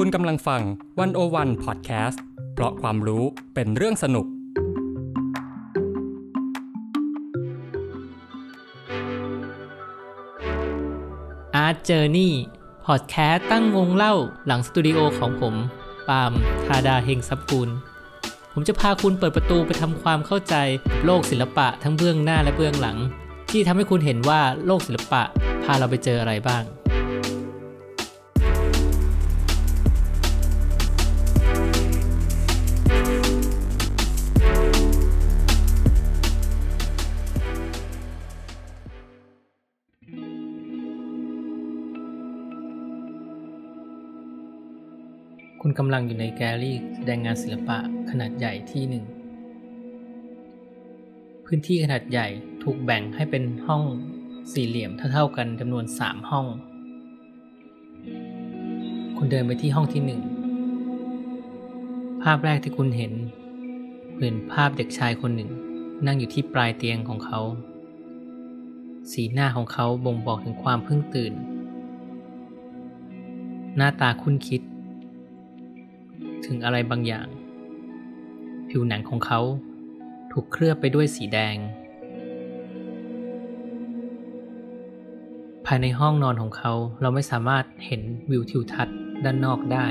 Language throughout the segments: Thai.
คุณกำลังฟังวันโอวันพอดแคสต์เพราะความรู้เป็นเรื่องสนุก Art Journey พอดแคสต์ตั้งวงเล่าหลังสตูดิโอของผม ปาล์มธาดาเฮงซับกุลผมจะพาคุณเปิดประตูไปทำความเข้าใจโลกศิลปะทั้งเบื้องหน้าและเบื้องหลัง ที่ทำให้คุณเห็นว่าโลกศิลปะพาเราไปเจออะไรบ้าง กำลังอยู่ในแกลลี่แสดงงานศิลปะขนาดใหญ่ที่หนึ่ง พื้นที่ขนาดใหญ่ถูกแบ่งให้เป็นห้องสี่เหลี่ยมเท่าๆกันจำนวนสามห้อง คุณเดินไปที่ห้องที่หนึ่ง ภาพแรกที่คุณเห็นเป็นภาพเด็กชายคนหนึ่ง นั่งอยู่ที่ปลายเตียงของเขา สีหน้าของเขาบ่งบอกถึงความเพิ่งตื่น หน้าตาคุ้นคิด ถึงอะไรบางอย่าง ผิวหนังของเขาถูกเคลือบไปด้วยสีแดง ภายในห้องนอนของเขาเราไม่สามารถเห็นวิวทิวทัศน์ด้านนอกได้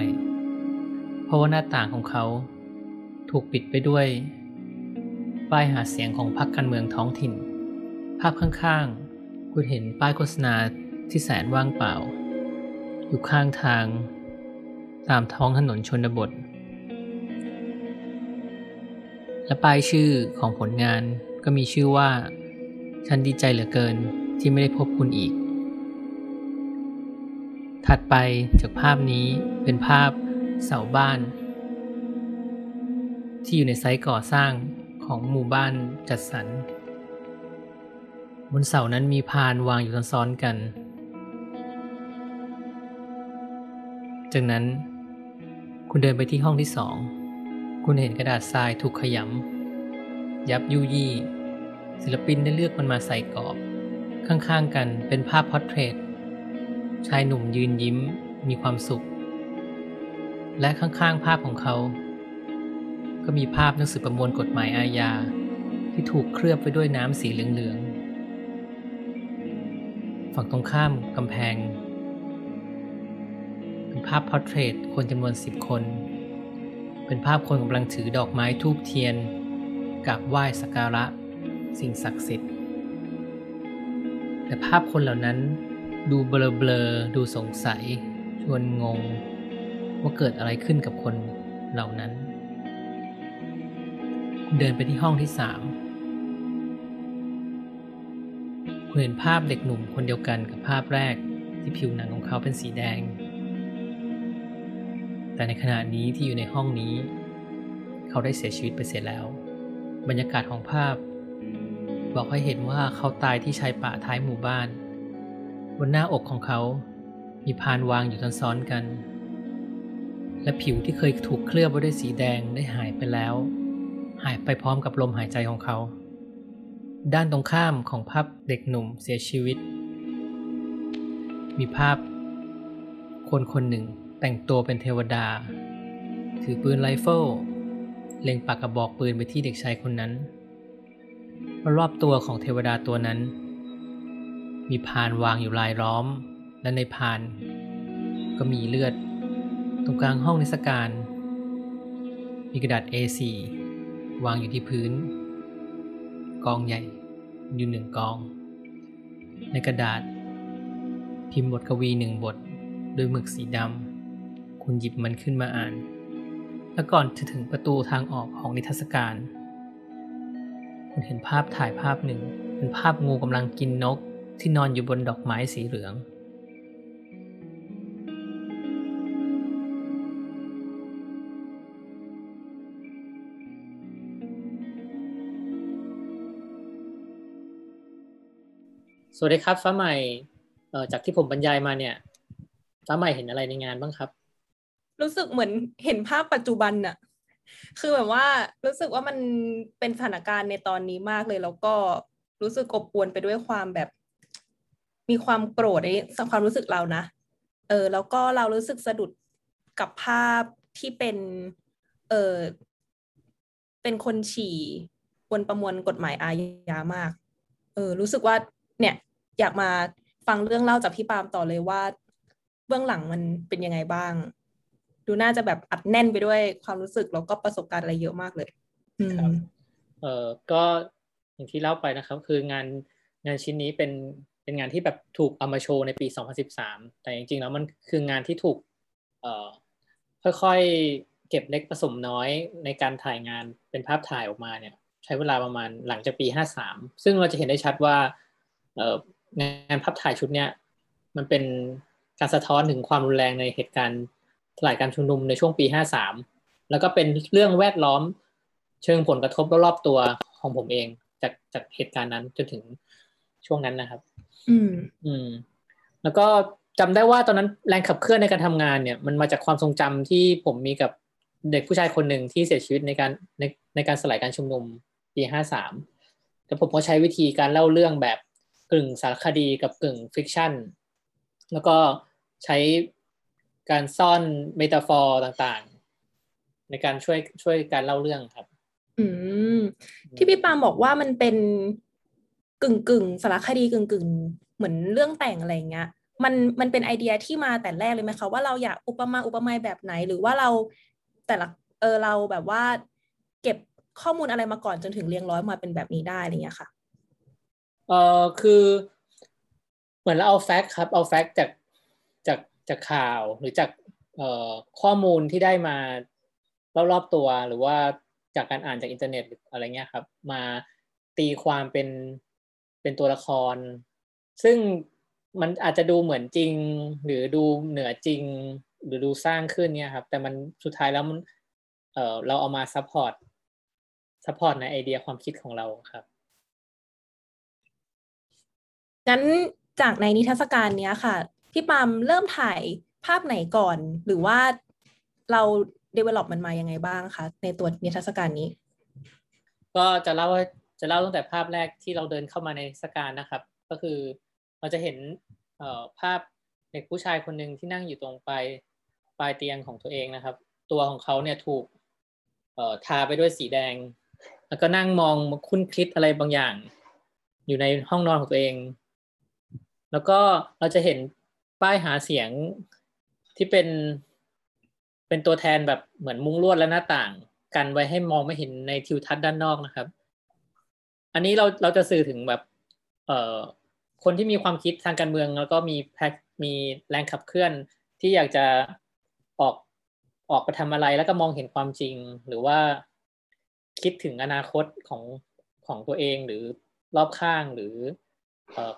เพราะว่าหน้าต่างของเขาถูกปิดไปด้วย ป้ายหาเสียงของพรรคการเมืองท้องถิ่น ภาพข้างๆ คุณเห็นป้ายโฆษณาที่แสนว่างเปล่า อยู่ข้างทาง ตามท้องถนนชนบท และป้ายชื่อของผลงานก็มีชื่อว่า ฉันดีใจเหลือเกินที่ไม่ได้พบคุณอีก ถัดไปจากภาพนี้เป็นภาพเสาบ้าน ที่อยู่ในไซต์ก่อสร้างของหมู่บ้านจัดสรร บนเสานั้นมีพานวางอยู่ซ้อนๆกัน จากนั้น คุณเดินไปที่ห้องที่สอง คุณเห็นกระดาษทรายถูกขยำ ยับยุยี่ ศิลปินได้เลือกมันมาใส่กรอบ ข้างๆกันเป็นภาพพอร์เทรต ชายหนุ่มยืนยิ้มมีความสุข และข้างๆภาพของเขา ก็มีภาพหนังสือประมวลกฎหมายอาญา ที่ถูกเคลือบไปด้วยน้ำสีเหลืองๆ ฝั่งตรงข้ามกำแพง ภาพ portrait คนจำนวนสิบคน เป็นภาพคนกำลังถือดอกไม้ทูบเทียนกราบไหว้สักการะ สิ่งศักดิ์สิทธิ์ แต่ภาพคนเหล่านั้นดูเบลอๆดูสงสัย ชวนงง ว่าเกิดอะไรขึ้นกับคนเหล่านั้นคุณเดินไปที่ห้องที่สามคุณเห็นภาพเด็กหนุ่มคนเดียวกันกับภาพแรกที่ผิวหนังของเขาเป็นสีแดง แต่ในขณะนี้ที่อยู่ในห้องนี้ เขาได้เสียชีวิตไปเสียแล้ว บรรยากาศของภาพ บอกให้เห็นว่าเขาตายที่ชายป่าท้ายหมู่บ้าน บนหน้าอกของเขา มีพานวางอยู่ซ้อนๆกัน และผิวที่เคยถูกเคลือบไว้ด้วยสีแดงได้หายไปแล้ว หายไปพร้อมกับลมหายใจของเขา ด้านตรงข้ามของภาพเด็กหนุ่มเสียชีวิต มีภาพคนคนหนึ่ง แต่งตัวเป็นเทวดา ถือปืนไรเฟิลเล็งปากกระบอกปืนไปที่เด็กชายคนนั้น รอบตัวของเทวดาตัวนั้น มีพานวางอยู่รายล้อม และในพาน ก็มีเลือด ตรงกลางห้องนิทรรศการ มีกระดาษ A4 วางอยู่ที่พื้น กองใหญ่อยู่หนึ่งกอง ในกระดาษ พิมพ์บทกวีหนึ่งบทด้วยหมึกสีดำ คุณหยิบมันขึ้นมาอ่าน แล้วก่อนจะถึงประตูทางออกของนิทรรศการ คุณเห็นภาพถ่ายภาพหนึ่ง เป็นภาพงูกำลังกินนกที่นอนอยู่บนดอกไม้สีเหลือง สวัสดีครับฟ้าใหม่จากที่ผมบรรยายมาเนี่ย ฟ้าใหม่เห็นอะไรในงานบ้างครับ รู้สึกเหมือนเห็นภาพปัจจุบันน่ะ คือแบบว่ารู้สึกว่ามันเป็นสถานการณ์ในตอนนี้มากเลย แล้วก็รู้สึกอบอวลไปด้วยความแบบ มีความโกรธในความรู้สึกเรานะ เออ แล้วก็เรารู้สึกสะดุดกับภาพที่เป็น เออเป็นคนฉี่บนประมวลกฎหมายอาญามาก เออ รู้สึกว่า เนี่ย อยากมาฟังเรื่องเล่าจากพี่ปาล์มต่อเลยว่า เบื้องหลังมันเป็นยังไงบ้าง ดูน่าจะแบบอัดแน่นไปด้วยความรู้สึกแล้วก็ประสบการณ์อะไรเยอะมากเลยอืมครับเอ่อก็อย่างที่เล่าไปนะครับ คืองานงานชิ้นนี้เป็นเป็นงานที่แบบถูกเอามาโชว์ในปี 2013 แต่จริงๆแล้วมันคืองานที่ถูกเอ่อค่อยๆเก็บเล็กผสมน้อยในการถ่ายงานเป็นภาพถ่ายออกมาเนี่ย ใช้เวลาประมาณหลังจากปี 53 ซึ่งเราจะเห็นได้ชัดว่าเอ่องานภาพถ่ายชุดเนี้ยมันเป็นการสะท้อนถึงความรุนแรงในเหตุการณ์ สลายการชุมนุมในช่วงปี 53 แล้วก็เป็นเรื่องแวดล้อมเชิงผลกระทบรอบๆตัวของผมเอง จากจากเหตุการณ์นั้นจนถึงช่วงนั้นนะครับ อืม อืม แล้วก็จำได้ว่าตอนนั้นแรงขับเคลื่อนในการทำงานเนี่ย มันมาจากความทรงจำที่ผมมีกับเด็กผู้ชายคนหนึ่งที่เสียชีวิตในการในในการสลายการชุมนุมปีห้าสามแล้วผมก็ใช้วิธีการเล่าเรื่องแบบกึ่งสารคดีกับกึ่ง fiction แล้วก็ใช้ การซ่อน metaphor ต่างๆ ในการช่วยช่วยการเล่าเรื่องครับ อืม ที่พี่ปาล์มบอกว่ามันเป็นกึ่งกึ่งสารคดีกึ่งกึ่งเหมือนเรื่องแต่งอะไรเงี้ย มันมันเป็นไอเดียที่มาแต่แรกเลยไหมคะว่าเราอยากอุปมาอุปไมยแบบไหน หรือว่าเราแต่ละเออเราแบบว่า เก็บข้อมูลอะไรมาก่อนจนถึงเรียงร้อยมาเป็นแบบนี้ได้อะไรเงี้ยค่ะเออคือ เหมือนเราเอา fact ครับ เอา fact จากจาก จากข่าวหรือจากข้อมูลที่ได้มารอบๆตัวหรือว่าจากการอ่านจากอินเทอร์เน็ตอะไรเงี้ยครับ มาตีความเป็นเป็นตัวละคร ซึ่งมันอาจจะดูเหมือนจริง หรือดูเหนือจริง หรือดูสร้างขึ้นเนี่ยครับ แต่มันสุดท้ายแล้วมันเออเราเอามา support support ในไอเดียความคิดของเราครับงั้นจากในนิทรรศการเนี้ยค่ะ พี่ปาล์มเริ่มถ่ายภาพไหนก่อน หรือว่าเรา develop มันมายังไงบ้างคะในตัวนิทรรศการนี้ ก็จะเล่าจะเล่าตั้งแต่ภาพแรกที่เราเดินเข้ามาในนิทรรศการนะครับ ก็คือเราจะเห็นเอ่อภาพเด็กผู้ชายคนหนึ่งที่นั่งอยู่ตรงปลายปลายเตียงของตัวเองนะครับ ตัวของเขาเนี่ยถูกทาไปด้วยสีแดง แล้วก็นั่งมองคุ้นคิดอะไรบางอย่าง อยู่ในห้องนอนของตัวเอง แล้วก็เราจะเห็น ป้ายหาเสียงที่เป็นเป็นตัวแทนแบบเหมือนมุ้งลวดและหน้าต่าง กันไว้ให้มองไม่เห็นในทิวทัศน์ด้านนอกนะครับ อันนี้เราเราจะสื่อถึงแบบเอ่อคนที่มีความคิดทางการเมือง แล้วก็มีแพ็คมีแรงขับเคลื่อนที่อยากจะออกออกไปทำอะไรแล้วก็มองเห็นความจริง หรือว่าคิดถึงอนาคตของของตัวเองหรือรอบข้างหรือเอ่อ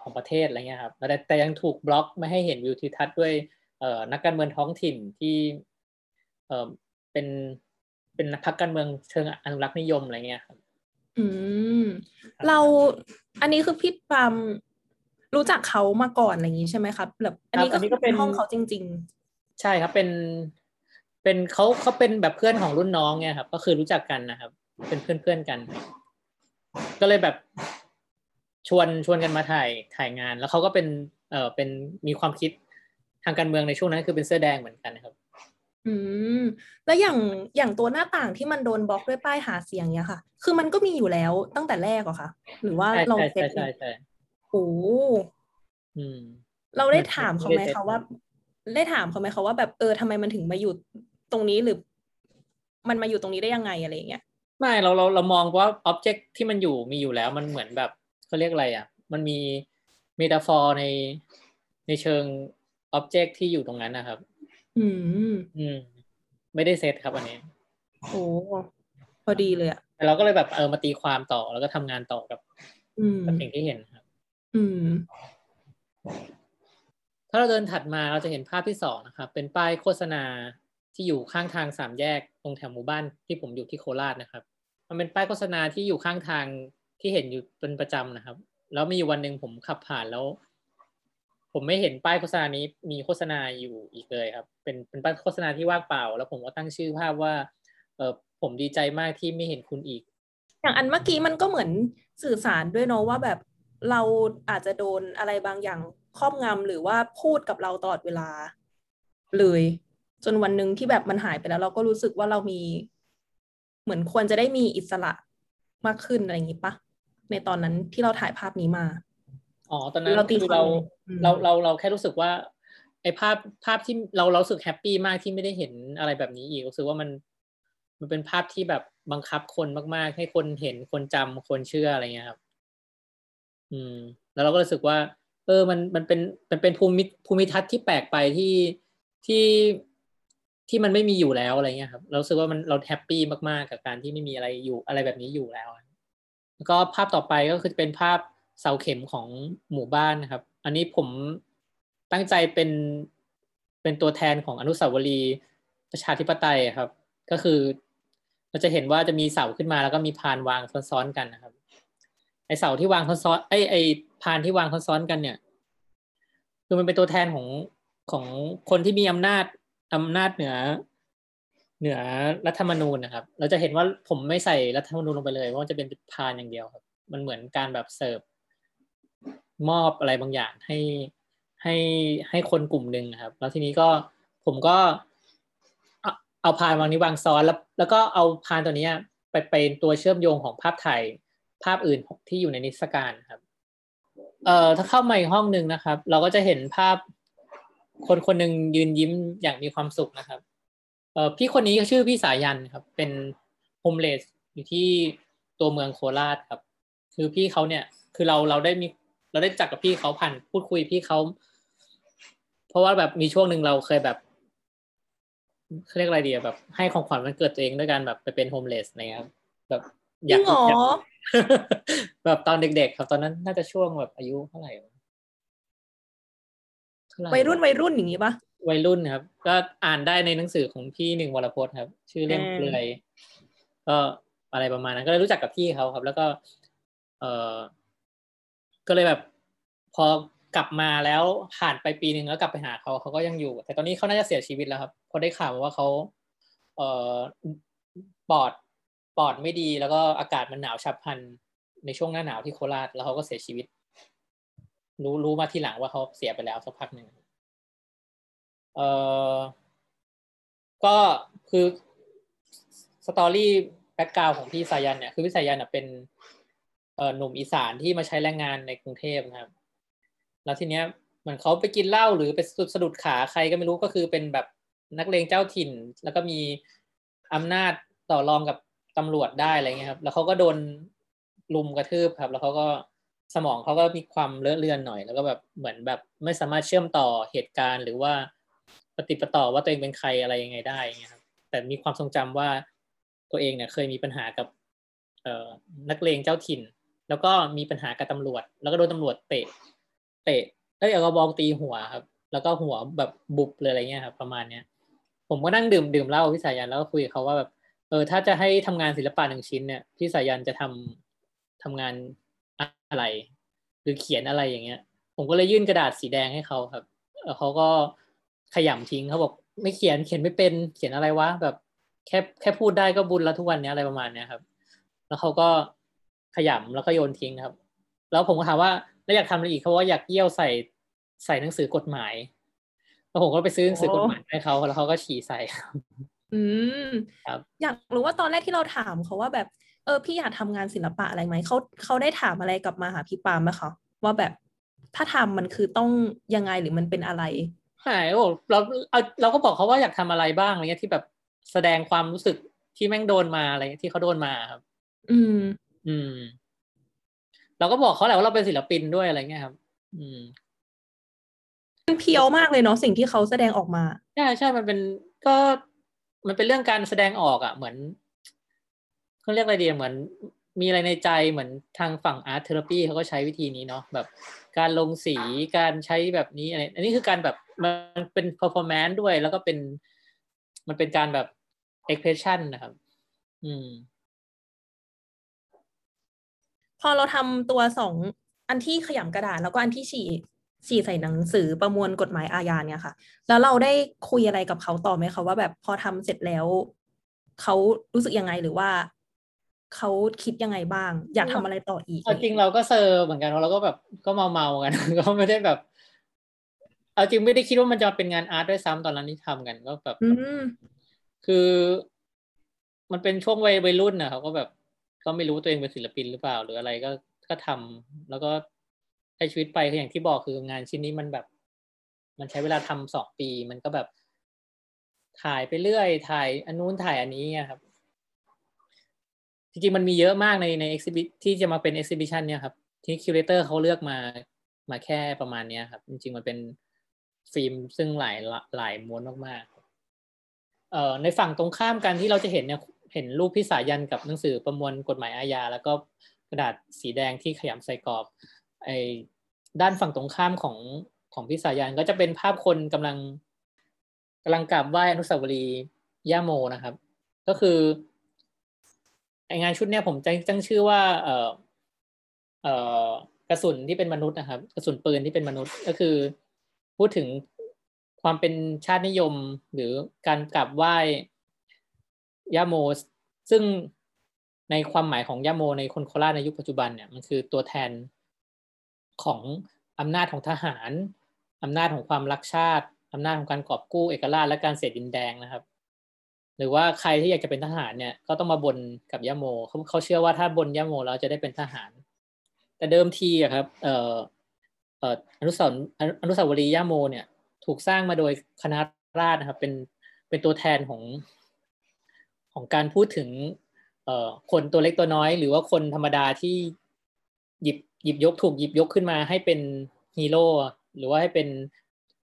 ของประเทศอะไรเงี้ยครับแต่แต่ยังถูกบล็อกไม่ให้เห็นวิวทิวทัศน์ด้วยเอ่อนักการเมืองท้องถิ่นที่เอ่อเป็นเป็นพรรคการเมืองเชิงอนุรักษ์นิยมอะไรเงี้ยครับอืมเราอันนี้คือพี่ปาล์มรู้จักเขามาก่อนอะไรอย่างนี้ใช่ไหมครับแบบอันนี้ครับอัก็นนี้คืก็อเป็เป็นนห้องเขาจริงใช่ครับเป็นเป็นเขาเขาเป็นแบบเพื่อนของรุ่นน้องเนี่ยครับ ก็คือรู้จักกันนะครับ เป็นเพื่อนเพื่อนๆกัน ก็เลยแบบ ชวนชวนกันมาถ่ายถ่ายงาน แล้วเขาก็เป็นเอ่อเป็นมีความคิดทางการเมืองในช่วงนั้นคือเป็นเสื้อแดงเหมือนกันนะครับๆอืม แล้วอย่างอย่างตัวหน้าต่างที่มันโดนบล็อกด้วยป้ายหาเสียงเนี้ยค่ะ คือมันก็มีอยู่แล้วตั้งแต่แรกเหรอคะหรือว่าใช่เราใช่เซ็ใช่ตใช่ใช่โอ้อืม เราได้ถามเขาไหมไม่ได้เซ็ตคะว่า ได้ถามเขาไหมคะว่าแบบเออทำไมมันถึงมาอยู่ตรงนี้หรือ มันมาอยู่ตรงนี้ได้ยังไงอะไรอย่างเงี้ยไม่เราเราเรามองว่าอ็อบเจกต์ที่มันอยู่มีอยู่แล้วมันเหมือนแบบ เขาเรียกอะไรอะ มันมีเมตาฟอร์ในในเชิงอ็อบเจกต์ที่อยู่ตรงนั้นนะครับ อืม อืม ไม่ได้เซตครับอันนี้ โอ้พอดีเลยอะแต่เราก็เลยแบบเออมาตีความต่อแล้วก็ทำงานต่อกับอืมกับสิ่งที่เห็นครับ อืม ถ้าเราเดินถัดมาเราจะเห็นภาพที่สองนะครับ เป็นป้ายโฆษณาที่อยู่ข้างทางสามแยกตรงแถวหมู่บ้านที่ผมอยู่ที่โคราชนะครับ มันเป็นป้ายโฆษณาที่อยู่ข้างทาง ที่เห็นอยู่เป็นประจำนะครับ แล้วมีวันหนึ่งผมขับผ่านแล้ว ผมไม่เห็นป้ายโฆษณานี้มีโฆษณาอยู่อีกเลยครับ เป็นเป็นป้ายโฆษณาที่ว่างเปล่า แล้วผมก็ตั้งชื่อภาพว่า เออผมดีใจมากที่ไม่เห็นคุณอีก อย่างอันเมื่อกี้มันก็เหมือนสื่อสารด้วยเนาะว่าแบบเราอาจจะโดนอะไรบางอย่างครอบงำหรือว่าพูดกับเราตลอดเวลา เลย จนวันหนึ่งที่แบบมันหายไปแล้ว เราก็รู้สึกว่าเรามี เหมือนควรจะได้มีอิสระมากขึ้นอะไรอย่างนี้ปะ ในตอนนั้นที่เราถ่ายภาพนี้มา อ๋อ ตอนนั้นเราตีคือความเราอืมเราเราเราแค่รู้สึกว่าไอ้ภาพภาพที่เราเรารู้สึกแฮปปี้มากที่ไม่ได้เห็นอะไรแบบนี้อีกรู้สึกว่ามัน มันเป็นภาพที่แบบบังคับคนมาก ๆ ให้คนเห็นคนจำคนเชื่ออะไรเงี้ยครับ อืม แล้วเราก็รู้สึกว่า เออ มันมันเป็นมันเป็นภูมิภูมิทัศน์ที่แปลกไปที่ที่ที่มันไม่มีอยู่แล้วอะไรเงี้ยครับ เรารู้สึกว่ามันเราแฮปปี้มากๆ กับการที่ไม่มีอะไรอยู่อะไรแบบนี้อยู่แล้ว แล้วก็ภาพต่อไปก็คือเป็นภาพเสาเข็มของหมู่บ้านนะครับ อันนี้ผมตั้งใจเป็นเป็นตัวแทนของอนุสาวรีย์ประชาธิปไตยครับ ก็คือเราจะเห็นว่าจะมีเสาขึ้นมาแล้วก็มีพานวางซ้อนๆกันนะครับ ไอเสาที่วางซ้อนๆไอไอพานที่วางซ้อนๆกันเนี่ยคือมันเป็นตัวแทนของของคนที่มีอำนาจอำนาจเหนือ เหนือรัฐธรรมนูญนะครับ เราจะเห็นว่าผมไม่ใส่รัฐธรรมนูญลงไปเลยเพราะว่าจะเป็นพานอย่างเดียวครับ มันเหมือนการแบบเสิร์ฟมอบอะไรบางอย่างให้ให้ให้คนกลุ่มหนึ่งครับ แล้วทีนี้ก็ผมก็เอาพานวางนี้วางซ้อนแล้ว แล้วก็เอาพานตัวนี้ไปเป็นตัวเชื่อมโยงของภาพถ่ายภาพอื่นที่อยู่ในนิทรรศการครับเอ่อถ้าเข้ามาอีกห้องหนึ่งนะครับ เราก็จะเห็นภาพคนคนหนึ่งยืนยิ้มอย่างมีความสุขนะครับ เอ่อพี่คนนี้ก็ชื่อพี่สายันครับ เป็นโฮมเลสอยู่ที่ตัวเมืองโคราชครับ คือพี่เขาเนี่ย คือเราเราได้มีเราได้จักกับพี่เขาผ่านพูดคุยพี่เขาเพราะว่าแบบมีช่วงหนึ่งเราเคยแบบเขาเรียกอะไรดีอะแบบ ให้ของขวัญวันเกิดตัวเองด้วยการแบบไปเป็นโฮมเลสอะไรเงี้ยครับแบบจริงเหรอยากแบบตอนเด็ก ๆ ครับตอนนั้นน่าจะช่วงแบบอายุเท่าไหร่วะเท่าไหวัยรุ่นวัยรุ่นอย่างนี้ปะ วัยรุ่นครับ ก็อ่านได้ในหนังสือของพี่หนึ่งวรพจน์ครับ ชื่อเล่มอืมเปลือยก็อะไรประมาณนั้น ก็เลยรู้จักกับพี่เขาครับ แล้วก็ เออก็เลยแบบ พอกลับมาแล้วผ่านไปปีหนึ่งแล้วกลับไปหาเขาเขาก็ยังอยู่ แต่ตอนนี้เขาน่าจะเสียชีวิตแล้วครับเพราะได้ข่าวมาว่าเขาเออปอดปอดไม่ดีแล้วก็อากาศมันหนาวฉับพลันในช่วงหน้าหนาวที่โคราชแล้วเขาก็เสียชีวิต รู้รู้มาทีหลังว่าเขาเสียไปแล้วสักพักหนึ่ง เออก็คือสตอรี่แบ็กกราวของพี่สายันเนี่ยคือพี่สายันเน่ะเป็นเอ่อหนุ่มอีสานที่มาใช้แรงงานในกรุงเทพนะครับ แล้วทีเนี้ยเหมือนเขาไปกินเหล้าหรือไปสะดดสะดุดขาใครก็ไม่รู้ก็คือเป็นแบบนักเลงเจ้าถิ่น แล้วก็มีอำนาจต่อรองกับตำรวจได้อะไรเงี้ยครับ แล้วเขาก็โดนลุมกระทืบครับ แล้วเขาก็สมองเขาก็มีความเลอะเลือนหน่อย แล้วก็แบบเหมือนแบบไม่สามารถเชื่อมต่อเหตุการณ์ หรือว่า ปฏิปต่อว่าตัวเองเป็นใครอะไรยังไงได้เงี้ยครับแต่มีความทรงจำว่าตัวเองเนี่ยเคยมีปัญหากับเอนักเลงเจ้าถิ่น แล้วก็มีปัญหากับตำรวจ แล้วก็โดนตำรวจเตะ เตะเอ้ยเอากระบองตีหัวครับ แล้วก็หัวแบบบุบเลยอะไรเงี้ยครับ ประมาณเนี้ย ผมก็นั่งดื่มดื่มเหล้าพี่สายันแล้วก็คุยกับเขาว่าแบบเออถ้าจะให้ทำงานศิลปะหนึ่งชิ้นเนี่ยพี่สายันจะทำทำงานอะไร หรือเขียนอะไรอย่างเงี้ย ผมก็เลยยื่นกระดาษสีแดงให้เขาครับแล้วเขาก็ ขยำทิ้งเขาบอกไม่เขียนเขียนไม่เป็นเขียนอะไรวะแบบแค่แค่พูดได้ก็บุญแล้วทุกวันเนี้ยอะไรประมาณเนี้ยครับ แล้วเขาก็ขยำแล้วก็โยนทิ้งครับ แล้วผมก็ถามว่าแล้วอยากทำอะไรอีกเขาว่าอยากเยี่ยวใส่ใส่หนังสือกฎหมายแล้วผมก็ไปซื้อหนังสือกฎหมายให้เขาแล้วเขาก็ฉี่ใส่ครับอืมครับอยากรู้ว่าตอนแรกที่เราถามเขาว่าแบบเออพี่อยากทำงานศิลปะอะไรไหมเขาเขาได้ถามอะไรกลับมาหาพี่ปาล์มไหมคะว่าแบบถ้าทำมันคือต้องยังไงหรือมันเป็นอะไร หายโอ้เราเอาเราก็บอกเขาว่าอยากทำอะไรบ้างอะไรเงี้ยที่แบบแสดงความรู้สึกที่แม่งโดนมาอะไรที่เขาโดนมาครับ อืม อืม เราก็บอกเขาแหละว่าเราเป็นศิลปินด้วยอะไรเงี้ยครับ อืมมันเพียวมากเลยเนาะสิ่งที่เขาแสดงออกมาใช่ใช่มันเป็นก็มันเป็นเรื่องการแสดงออกอะ เหมือนเขาเรียกอะไรดีอะเหมือน มีอะไรในใจเหมือนทางฝั่งอาร์ตเทอราปีเขาก็ใช้วิธีนี้เนาะแบบการลงสีการใช้แบบนี้อะไรอันนี้คือการแบบมันเป็น performance ด้วย แล้วก็เป็นมันเป็นการแบบ expression นะครับ อืม พอเราทำตัวสองอันที่ขยำกระดาษ แล้วก็อันที่ฉี่ฉี่ใส่หนังสือประมวลกฎหมายอาญาเนี่ยค่ะ แล้วเราได้คุยอะไรกับเขาต่อไหมคะว่าแบบพอทำเสร็จแล้วเขารู้สึกยังไงหรือว่า เขาคิดยังไงบ้าง อยากทำอะไรต่ออีกเอาจริงเราก็เซอร์เหมือนกันเราก็แบบก็เมาเมาๆกันก็ไม่ได้แบบ เอาจริงไม่ได้คิดว่ามันจะเป็นงานอาร์ตด้วยซ้ำตอนนั้นที่ทำกันก็แบบอืมคือ มันเป็นช่วงวัยวัยรุ่นนะเขาก็แบบ ก็ไม่รู้ตัวเองเป็นศิลปินหรือเปล่า หรืออะไรก็ก็ทำแล้วก็ใช้ชีวิตไปคืออย่างที่บอกคืองานชิ้นนี้มันแบบ มันใช้เวลาทำสองปี มันก็แบบถ่ายไปเรื่อย ถ่ายอันนู้นถ่ายอันนี้อะครับ จริงๆมันมีเยอะมากในใน exhibit ที่จะมาเป็น exhibition เนี่ยครับ ที่คิวเรเตอร์เขาเลือกมามาแค่ประมาณเนี้ยครับ จริงๆมันเป็นฟิล์มซึ่งหลายหลายม้วนมากๆเอ่อในฝั่งตรงข้ามกันที่เราจะเห็นเนี่ยเห็นรูปพิสายันกับหนังสือประมวลกฎหมายอาญาแล้วก็กระดาษสีแดงที่ขยำใส่กรอบไอ้ด้านฝั่งตรงข้ามของของพิสายันก็จะเป็นภาพคนกำลังกำลังกราบไหว้อนุสาวรีย์ย่าโมนะครับ ก็คือ งานชุดเนี้ยผมจะตั้งชื่อว่า เออเออกระสุนที่เป็นมนุษย์นะครับ กระสุนปืนที่เป็นมนุษย์ก็คือ พูดถึงความเป็นชาตินิยมหรือการกราบไหว้ย่าโมซึ่งในความหมายของย่าโมในคนโคราชในยุคปัจจุบันเนี่ยมันคือตัวแทนของอำนาจของทหารอำนาจของความรักชาติอำนาจของการกอบกู้เอกราชและการเสดดินแดงนะครับ หรือว่าใครที่อยากจะเป็นทหารเนี่ยก็ต้องมาบนกับย่าโมเขาเขาเชื่อว่าถ้าบนย่าโมแล้วจะได้เป็นทหาร แต่เดิมทีอะครับ เอ่อเอ่ออนุสาวอนุสาวรีย์ย่าโมเนี่ย ถูกสร้างมาโดยคณะราษฎรนะครับ เป็นเป็นตัวแทนของของการพูดถึง เอ่อคนตัวเล็กตัวน้อย หรือว่าคนธรรมดาที่หยิบหยิบยกถูกหยิบยกขึ้นมาให้เป็นฮีโร่หรือว่าให้เป็น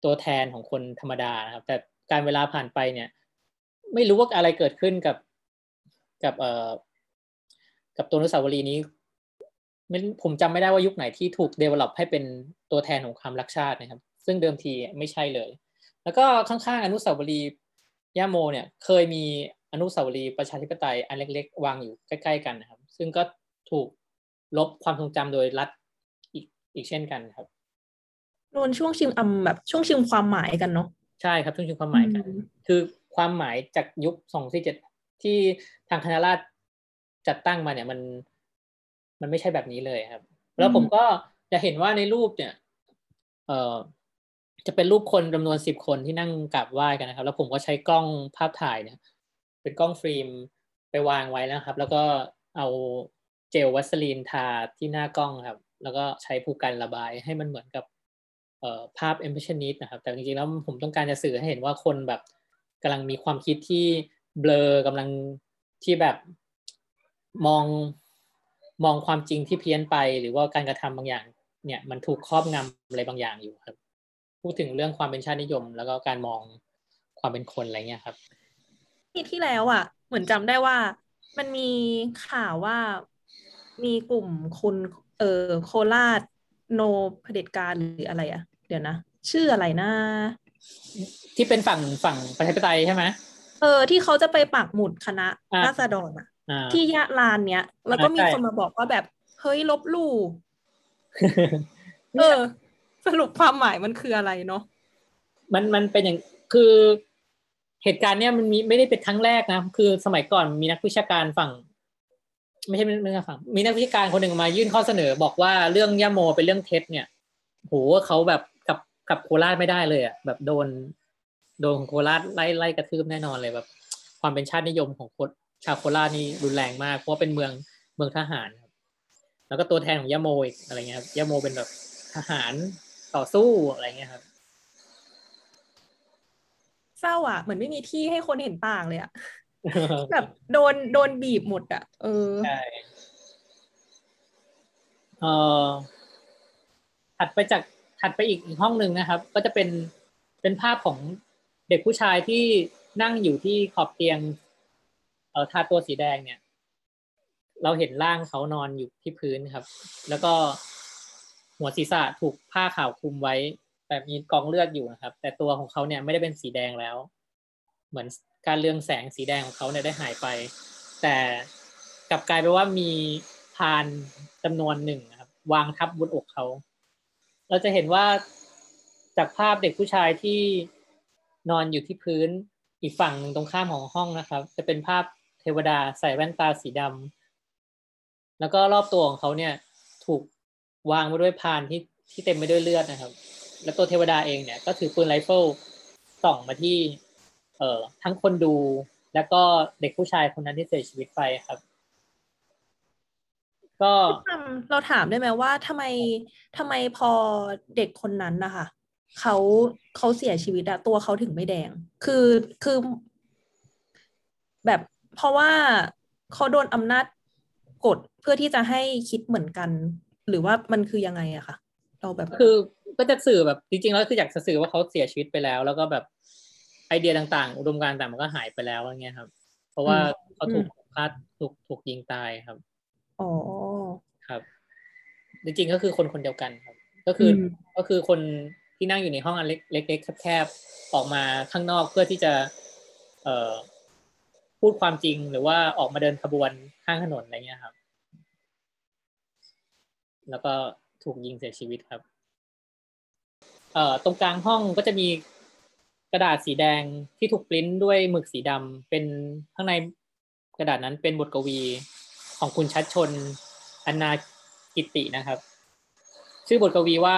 ตัวแทนของคนธรรมดานะครับ แต่การเวลาผ่านไปเนี่ย ไม่รู้ว่าอะไรเกิดขึ้นกับกับเอ่อกับตัวอนุสาวรีย์นี้ผมจำไม่ได้ว่ายุคไหนที่ถูก develop ให้เป็นตัวแทนของความรักชาตินะครับ ซึ่งเดิมทีไม่ใช่เลย แล้วก็ข้างๆอนุสาวรีย์ย่าโมเนี่ยเคยมีอนุสาวรีย์ประชาธิปไตยอันเล็ก ๆ วางอยู่ใกล้ ๆ กันนะครับ ซึ่งก็ถูกลบความทรงจำโดยรัฐอีกอีกเช่นกันครับโดนช่วงชิงอำแบบช่วงชิงความหมายกันเนาะใช่ครับช่วงชิงความหมายกัน คือ ความหมายจากยุคสองสี่เจ็ดที่ทางคณะราษฎรจัดตั้งมาเนี่ยมันมันไม่ใช่แบบนี้เลยครับ แล้วผมก็จะเห็นว่าในรูปเนี่ย เอ่อจะเป็นรูปคนจำนวนสิบคนที่นั่งกราบไหว้กันนะครับ แล้วผมก็ใช้กล้องภาพถ่ายเนี่ย เป็นกล้องฟิล์มไปวางไว้แล้วครับ แล้วก็เอาเจลวัสลีนทาที่หน้ากล้องครับ แล้วก็ใช้ผู้กันระบายให้มันเหมือนกับ เอ่อภาพ i m p r e s s i o n i s t นะครับ แต่จริงๆแล้วผมต้องการจะสื่อให้เห็นว่าคนแบบ กำลังมีความคิดที่เบลอกำลังที่แบบมองมองความจริงที่เพี้ยนไปหรือว่าการกระทำบางอย่าง เนี่ยมันถูกครอบงำอะไรบางอย่างอยู่ครับ พูดถึงเรื่องความเป็นชาตินิยม แล้วก็การมองความเป็นคนอะไรเงี้ยครับที่ที่แล้วอะ เหมือนจำได้ว่า มันมีข่าวว่ามีกลุ่มคนเออโคราชโนเผด็จการหรืออะไรอะ เดี๋ยวนะ ชื่ออะไรนะ ที่เป็นฝั่งฝั่งประชาธิปไตยใช่ไหมเออ ที่เขาจะไปปักหมุดคณะราษฎรอะ ที่ยะลานเนี้ย แล้วก็มีคนมาบอกว่าแบบ เฮ้ยลบลู่เออ สรุปความหมายมันคืออะไรเนาะมันมันเป็นอย่างคือเหตุการณ์เนี้ยมันมีไม่ได้เป็นครั้งแรกนะ คือสมัยก่อนมีนักวิชาการฝั่ง ไม่ใช่ไม่ใช่ฝั่งมีนักวิชาการคนหนึ่งมายื่นข้อเสนอบอกว่าเรื่องย่าโมเป็นเรื่องเท็จเนี่ยโหเขาแบบ กับกับโคราชไม่ได้เลยอะแบบโดน โดนของโคราชไล่ไล่กระทืบแน่นอนเลยแบบ ความเป็นชาตินิยมของคนชาวโคราชนี่รุนแรงมาก เพราะเป็นเมืองเมืองทหารครับ แล้วก็ตัวแทนของยะโมอีกอะไรเงี้ยครับยะโมเป็นแบบทหารต่อสู้อะไรเงี้ยครับเศร้าอะเหมือนไม่มีที่ให้คนเห็นต่างเลยอะแบบโดนโดนบีบหมดอะ เออใช่เออถัดไปจาก ถัดไปอีกห้องหนึ่งนะครับ ก็จะเป็นเป็นภาพของเด็กผู้ชายที่นั่งอยู่ที่ขอบเตียงเออทาตัวสีแดงเนี่ย เราเห็นร่างเขานอนอยู่ที่พื้นครับ แล้วก็หัวศีรษะถูกผ้าขาวคลุมไว้แต่มีกองเลือดอยู่นะครับ แต่ตัวของเขาเนี่ยไม่ได้เป็นสีแดงแล้ว เหมือนการเรืองแสงสีแดงของเขาเนี่ยได้หายไป แต่กลับกลายไปว่ามีพานจำนวนหนึ่งครับ วางทับบนอกเขา เราจะเห็นว่าจากภาพเด็กผู้ชายที่นอนอยู่ที่พื้นอีกฝั่งตรงข้ามของห้องนะครับ จะเป็นภาพเทวดาใส่แว่นตาสีดำแล้วก็รอบตัวของเขาเนี่ยถูกวางไว้ด้วยพานที่ที่เต็มไปด้วยเลือดนะครับ แล้วตัวเทวดาเองเนี่ยก็ถือปืนไรเฟิลส่องมาที่ เอ่อทั้งคนดูแล้วก็เด็กผู้ชายคนนั้นที่เสียชีวิตไปครับ ก็เราถามได้ไหมว่าทำไมทำไมพอเด็กคนนั้นนะคะเขาเขาเสียชีวิตอะตัวเขาถึงไม่แดง คือคือแบบเพราะว่าเขาโดนอำนาจกดเพื่อที่จะให้คิดเหมือนกัน หรือว่ามันคือยังไงอะคะเราแบบคือก็จะสื่อแบบจริงๆแล้วคืออยากจะสื่อว่าเขาเสียชีวิตไปแล้ว แล้วก็แบบไอเดียต่างๆ อุดมการณ์ต่างมันก็หายไปแล้วอะไรเงี้ยครับ เพราะว่าเขาถูกฆ่าถูกถูกยิงตายครับ อ๋อครับ จริงๆก็คือคนคนเดียวกันครับ ก็คืออก็คือคนที่นั่งอยู่ในห้องอันเล็กเล็กๆแคบๆออกมาข้างนอกเพื่อที่จะ เอ่อพูดความจริงหรือว่าออกมาเดินขบวนข้างถนนอะไรเงี้ยครับ แล้วก็ถูกยิงเสียชีวิตครับ เอ่อตรงกลางห้องก็จะมีกระดาษสีแดงที่ถูกปริ้นด้วยหมึกสีดำเป็นข้างในกระดาษนั้นเป็นบทกวี ของคุณชัดชนอนากิตินะครับ ชื่อบทกวีว่า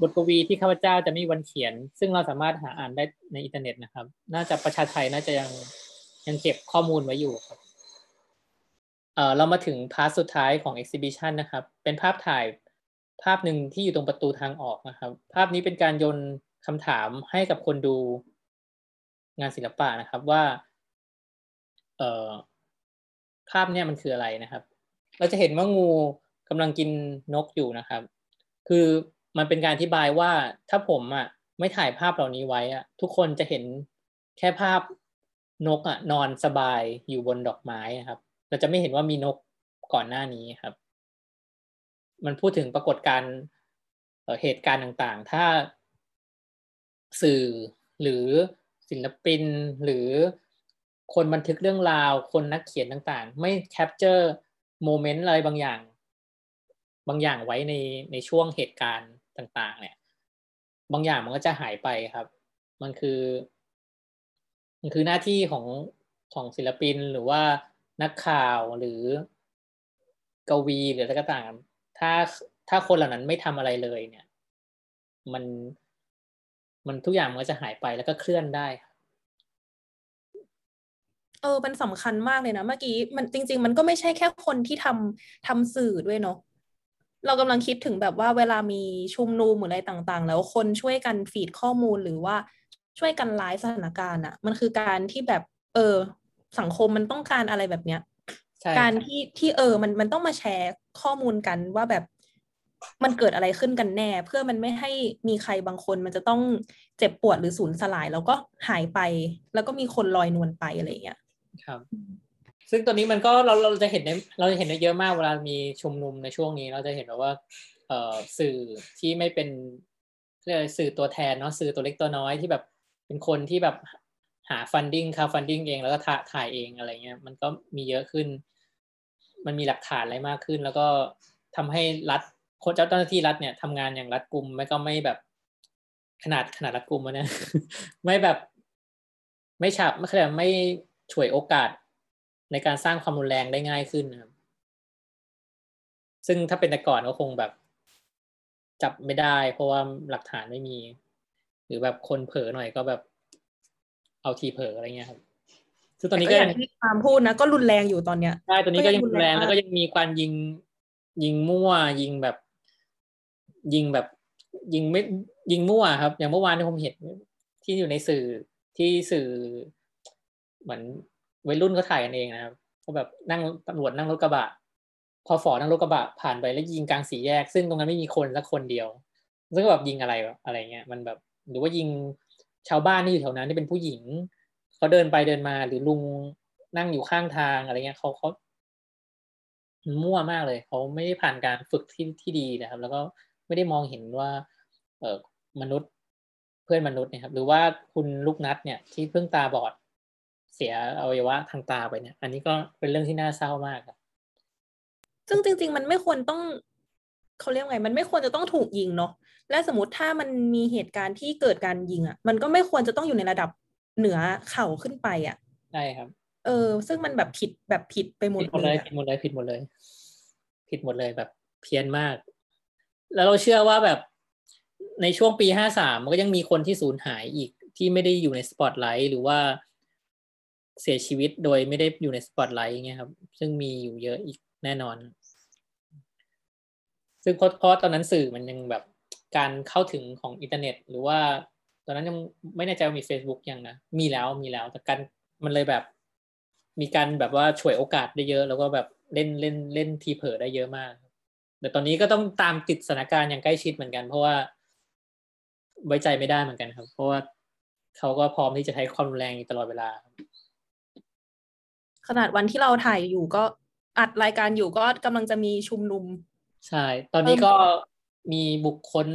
บทกวีที่ข้าพเจ้าจะไม่มีวันเขียน ซึ่งเราสามารถหาอ่านได้ในอินเทอร์เน็ตนะครับ น่าจะประชาไทน่าจะยังยังเก็บข้อมูลไว้อยู่ครับเออเรามาถึง part สุดท้ายของ exhibition นะครับ เป็นภาพถ่ายภาพหนึ่งที่อยู่ตรงประตูทางออกนะครับ ภาพนี้เป็นการโยนคำถามให้กับคนดูงานศิลปะนะครับว่าเออ ภาพเนี่ยมันคืออะไรนะครับ เราจะเห็นว่างูกำลังกินนกอยู่นะครับ คือมันเป็นการอธิบายว่าถ้าผมอะไม่ถ่ายภาพเหล่านี้ไว้อะ ทุกคนจะเห็นแค่ภาพนกอะนอนสบายอยู่บนดอกไม้นะครับ เราจะไม่เห็นว่ามีนกก่อนหน้านี้ครับ มันพูดถึงปรากฏการณ์เหตุการณ์ต่างๆ ถ้าสื่อหรือศิลปินหรือ คนบันทึกเรื่องราว คนนักเขียนต่างๆ ไม่ capture moment อะไรบางอย่าง บางอย่างไว้ในในช่วงเหตุการณ์ต่าง ๆ เนี่ย บางอย่างมันก็จะหายไปครับ มันคือ มันคือหน้าที่ของของศิลปินหรือว่านักข่าวหรือกวีหรืออะไรก็ตาม ถ้าถ้าคนเหล่านั้นไม่ทำอะไรเลยเนี่ย มันมันทุกอย่างมันก็จะหายไปแล้วก็เคลื่อนได้ เออมันสำคัญมากเลยนะ เมื่อกี้มันจริง ๆ มันก็ไม่ใช่แค่คนที่ทำทำสื่อด้วยเนาะเรากำลังคิดถึงแบบว่าเวลามีชุมนุมหรืออะไรต่างๆ แล้วคนช่วยกันฟีดข้อมูลหรือว่าช่วยกันไลฟ์สถานการณ์อะมันคือการที่แบบ เออ สังคมมันต้องการอะไรแบบเนี้ยการที่ที่เออ มันมันต้องมาแชร์ข้อมูลกันว่าแบบมันเกิดอะไรขึ้นกันแน่ เพื่อมันไม่ให้มีใครบางคนมันจะต้องเจ็บปวดหรือสูญสลาย แล้วก็หายไป แล้วก็มีคนลอยนวลไปอะไรเงี้ย ครับ ซึ่งตัวนี้มันก็เราเราจะเห็นในเราจะเห็นได้เยอะมากเวลามีชุมนุมในช่วงนี้ เราจะเห็นแบบว่าเอ่อสื่อที่ไม่เป็นเรียกสื่อตัวแทนเนาะสื่อตัวเล็กตัวน้อยที่แบบเป็นคนที่แบบหา funding crowdfunding เองแล้วก็ถ่ายเองอะไรเงี้ยมันก็มีเยอะขึ้น มันมีหลักฐานอะไรมากขึ้น แล้วก็ทำให้รัฐคนเจ้าหน้าที่รัฐเนี่ยทำงานอย่างรัดกุมไม่ก็ไม่แบบขนาดขนาดรัดกุมนะไม่แบบ ไม่ฉับไม่เคยไม่ ฉวยโอกาสในการสร้างความรุนแรงได้ง่ายขึ้นนะครับ ซึ่งถ้าเป็นแต่ก่อนก็คงแบบ จับไม่ได้ เพราะว่าหลักฐานไม่มี หรือแบบคนเผลอหน่อยก็แบบ เอาทีเผลออะไรเงี้ยครับซึ่งตอนนี้ก็อย่างที่ตามพูดนะก็รุนแรงอยู่ตอนเนี้ยใช่ตอนนี้ก็ยังรุนแรงแล้วก็ยังมีการยิงยิงมั่ว ยิงแบบ ยิงแบบ ยิงไม่ยิงมั่วครับ อย่างเมื่อวานที่ผมเห็นที่อยู่ในสื่อที่สื่อ เหมือนวัยรุ่นเขาถ่ายกันเองนะครับเขาแบบนั่งตำรวจนั่งรถกระบะ พอฝอนั่งรถกระบะผ่านไปแล้วยิงกลางสี่แยก ซึ่งตรงนั้นไม่มีคนสักคนเดียวซึ่งก็แบบยิงอะไรอะไรเงี้ยมันแบบหรือว่ายิงชาวบ้านที่อยู่แถวนั้นที่เป็นผู้หญิงเขาเดินไปเดินมาหรือลุงนั่งอยู่ข้างทางอะไรเงี้ยเขาเขามั่วมากเลยเขาไม่ได้ผ่านการฝึกที่ที่ดีนะครับ แล้วก็ไม่ได้มองเห็นว่า เออมนุษย์เพื่อนมนุษย์เนี่ยครับ หรือว่าคุณลูกนัดเนี่ยที่เพิ่งตาบอด สียอวัยวะทางตาไปเนี่ย อันนี้ก็เป็นเรื่องที่น่าเศร้ามากครับซึ่งจริง ๆ มันไม่ควรต้องเขาเรียกไง มันไม่ควรจะต้องถูกยิงเนาะและสมมติถ้ามันมีเหตุการณ์ที่เกิดการยิงอะ่ะ มันก็ไม่ควรจะต้องอยู่ในระดับเหนือเข่าขึ้นไปอะ่ะใช่ครับ เออ ซึ่งมันแบบผิดแบบผิดไปหมดเลยผิดหมดเลยผิดหมดเลย ผิดหมดเลยแบบเพี้ยนมาก แล้วเราเชื่อว่าแบบในช่วงปีห้าสามมันก็ยังมีคนที่สูญหายอีกที่ไม่ได้อยู่ในสปอตไลท์หรือว่า เสียชีวิตโดยไม่ได้อยู่ในสปอตไลท์เงี้ยครับ ซึ่งมีอยู่เยอะอีกแน่นอน ซึ่งเพราะเพราะตอนนั้นสื่อมันยังแบบการเข้าถึงของอินเทอร์เน็ต หรือว่าตอนนั้นยังไม่แน่ใจว่ามี Facebook ยังนะ มีแล้วมีแล้ว แต่การมันเลยแบบ มีการแบบว่าฉวยโอกาสได้เยอะ แล้วก็แบบเล่นเล่นเล่นทีเผลอได้เยอะมาก แต่ตอนนี้ก็ต้องตามติดสถานการณ์อย่างใกล้ชิดเหมือนกัน เพราะว่าไว้ใจไม่ได้เหมือนกันครับ เพราะว่าเขาก็พร้อมที่จะใช้ความรุนแรงอยู่ตลอดเวลา ขนาดวันที่เราถ่ายอยู่ก็อัดรายการอยู่ก็กำลังจะมีชุมนุม ใช่ ตอนนี้ก็มีบุคคล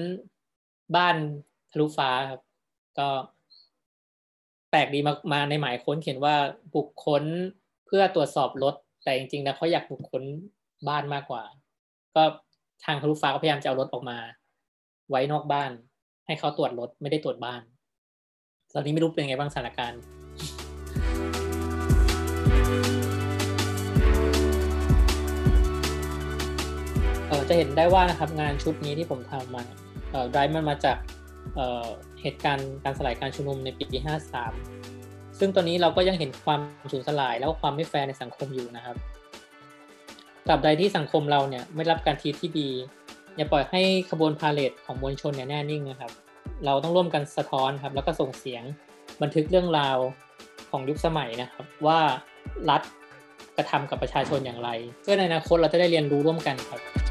บ้านทะลุฟ้าครับ ก็แปลกดีมามาในหมายค้นเขียนว่าบุคคลเพื่อตรวจสอบรถ แต่จริงๆแล้วเขาอยากบุคคลบ้านมากกว่า ก็ทางทะลุฟ้าก็พยายามจะเอารถออกมา ไว้นอกบ้าน ให้เขาตรวจรถไม่ได้ตรวจบ้าน ตอนนี้ไม่รู้เป็นไงบ้างสถานการณ์ จะเห็นได้ว่านะครับงานชุดนี้ที่ผมทำมาได้มันมาจากเเหตุการณ์การสลายการชุมนุมในปี 53 ซึ่งตอนนี้เราก็ยังเห็นความสูญสลายแล้วความไม่แฟร์ในสังคมอยู่นะครับตราบใดที่สังคมเราเนี่ยไม่รับการทีที่ดี อย่าปล่อยให้ขบวนพาเลทของมวลชนเนี่ยแน่นิ่งนะครับ เราต้องร่วมกันสะท้อนครับ แล้วก็ส่งเสียงบันทึกเรื่องราวของยุคสมัยนะครับ ว่ารัฐกระทำกับประชาชนอย่างไร เพื่อในอนาคตเราจะได้เรียนรู้ร่วมกันครับ